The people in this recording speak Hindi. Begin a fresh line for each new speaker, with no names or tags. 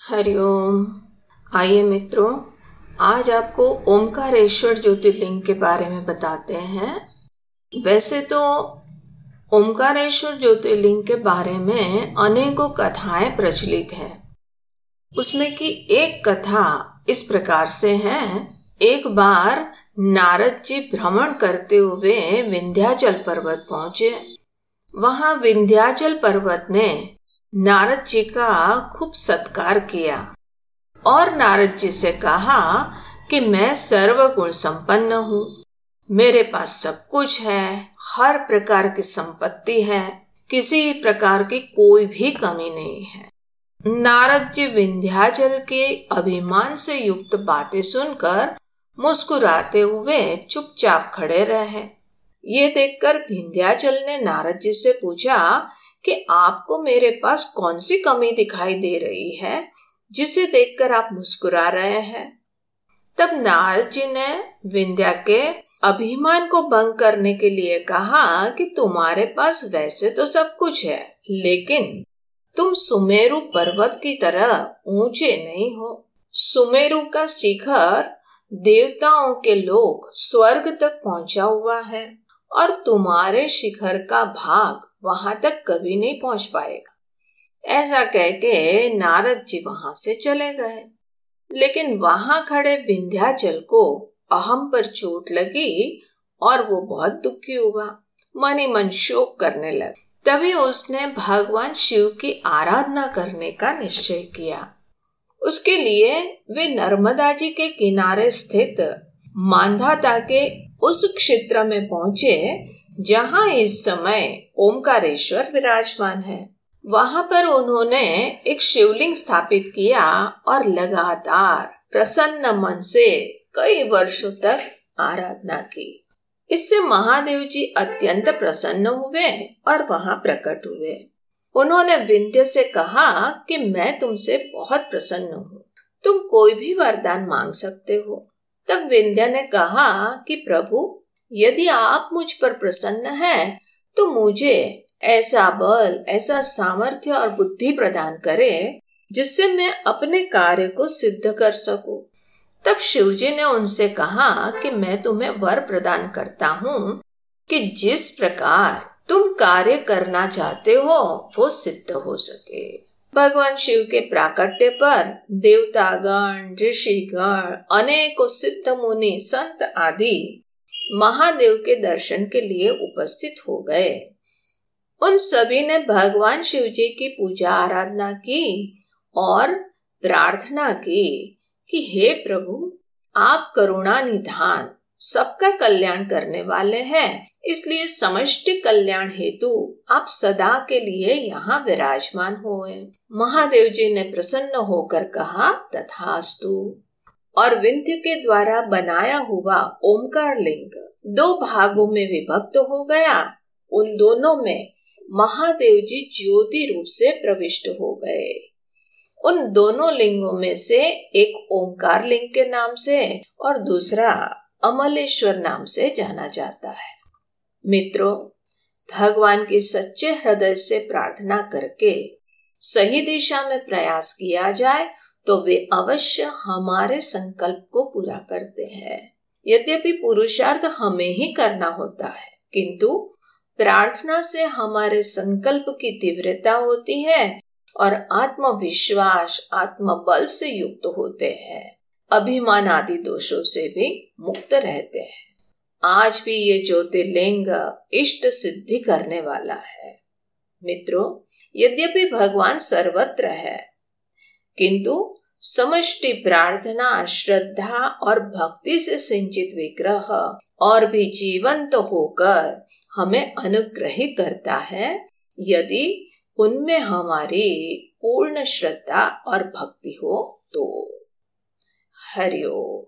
हरिओम आइए मित्रों, आज आपको ओमकारेश्वर ज्योतिर्लिंग के बारे में बताते हैं। वैसे तो ओमकारेश्वर ज्योतिर्लिंग के बारे में अनेकों कथाएँ प्रचलित हैं। उसमें की एक कथा इस प्रकार से है। एक बार नारद जी भ्रमण करते हुए विंध्याचल पर्वत पहुँचे। वहाँ विंध्याचल पर्वत ने नारद जी का खूब सत्कार किया। और नारद जी से कहा कि मैं सर्वगुण संपन्न हूँ। मेरे पास सब कुछ है, हर प्रकार की संपत्ति है, किसी प्रकार की कोई भी कमी नहीं है। नारद जी विंध्याचल के अभिमान से युक्त बातें सुनकर मुस्कुराते हुए चुपचाप खड़े रहे। ये देखकर विंध्याचल ने नारद जी से पूछा कि आपको मेरे पास कौन सी कमी दिखाई दे रही है, जिसे देखकर आप मुस्कुरा रहे हैं? तब नारद जी ने विंध्या के अभिमान को भंग करने के लिए कहा कि तुम्हारे पास वैसे तो सब कुछ है, लेकिन तुम सुमेरु पर्वत की तरह ऊँचे नहीं हो। सुमेरु का शिखर देवताओं के लोग स्वर्ग तक पहुँचा हुआ है, और तुम्हारे शिखर का भाग वहाँ तक कभी नहीं पहुँच पाएगा। ऐसा कह के नारद जी वहाँ से चले गए। लेकिन वहाँ खड़े विंध्याचल को अहम पर चोट लगी और वो बहुत दुखी हुआ। मन ही मन शोक करने लगा। तभी उसने भगवान शिव की आराधना करने का निश्चय किया। उसके लिए वे नर्मदा जी के किनारे स्थित मांधाता के उस क्षेत्र में पहुँचे, जहाँ इस समय ओमकारेश्वर विराजमान है। वहाँ पर उन्होंने एक शिवलिंग स्थापित किया और लगातार प्रसन्न मन से कई वर्षों तक आराधना की। इससे महादेव जी अत्यंत प्रसन्न हुए और वहाँ प्रकट हुए। उन्होंने विंध्य से कहा कि मैं तुमसे बहुत प्रसन्न हूँ। तुम कोई भी वरदान मांग सकते हो। तब विंध्या ने कहा कि प्रभु, यदि आप मुझ पर प्रसन्न हैं तो मुझे ऐसा बल, ऐसा सामर्थ्य और बुद्धि प्रदान करे, जिससे मैं अपने कार्य को सिद्ध कर सकूँ। तब शिवजी ने उनसे कहा कि मैं तुम्हें वर प्रदान करता हूँ कि जिस प्रकार तुम कार्य करना चाहते हो, वो सिद्ध हो सके भगवान शिव के प्राकट्य पर देवतागण, ऋषिगण, अनेकों सिद्ध मुनि, संत आदि महादेव के दर्शन के लिए उपस्थित हो गए। उन सभी ने भगवान शिव जी की पूजा आराधना की और प्रार्थना की कि हे प्रभु, आप करुणा निधान सबका कल्याण करने वाले हैं। इसलिए समष्टि कल्याण हेतु आप सदा के लिए यहाँ विराजमान हुए। महादेव जी ने प्रसन्न होकर कहा, तथास्तु। और विंध्य के द्वारा बनाया हुआ ओमकार लिंग दो भागों में विभक्त हो गया। उन दोनों में महादेव जी ज्योति रूप से प्रविष्ट हो गए। उन दोनों लिंगों में से एक ओमकार लिंग के नाम से और दूसरा अमलेश्वर नाम से जाना जाता है। मित्रों, भगवान की सच्चे हृदय से प्रार्थना करके सही दिशा में प्रयास किया जाए तो वे अवश्य हमारे संकल्प को पूरा करते हैं। यद्यपि पुरुषार्थ हमें ही करना होता है, किंतु प्रार्थना से हमारे संकल्प की तीव्रता होती है और आत्मविश्वास, आत्मबल से युक्त होते हैं। अभिमान आदि दोषों से भी मुक्त रहते हैं। आज भी ये ज्योतिर्लिंग इष्ट सिद्धि करने वाला है। मित्रों, यद्यपि भगवान सर्वत्र है किंतु समष्टि प्रार्थना, श्रद्धा और भक्ति से सिंचित विग्रह और भी जीवंत तो होकर हमें अनुग्रहित करता है, यदि उनमें हमारी पूर्ण श्रद्धा और भक्ति हो तो। हरिओ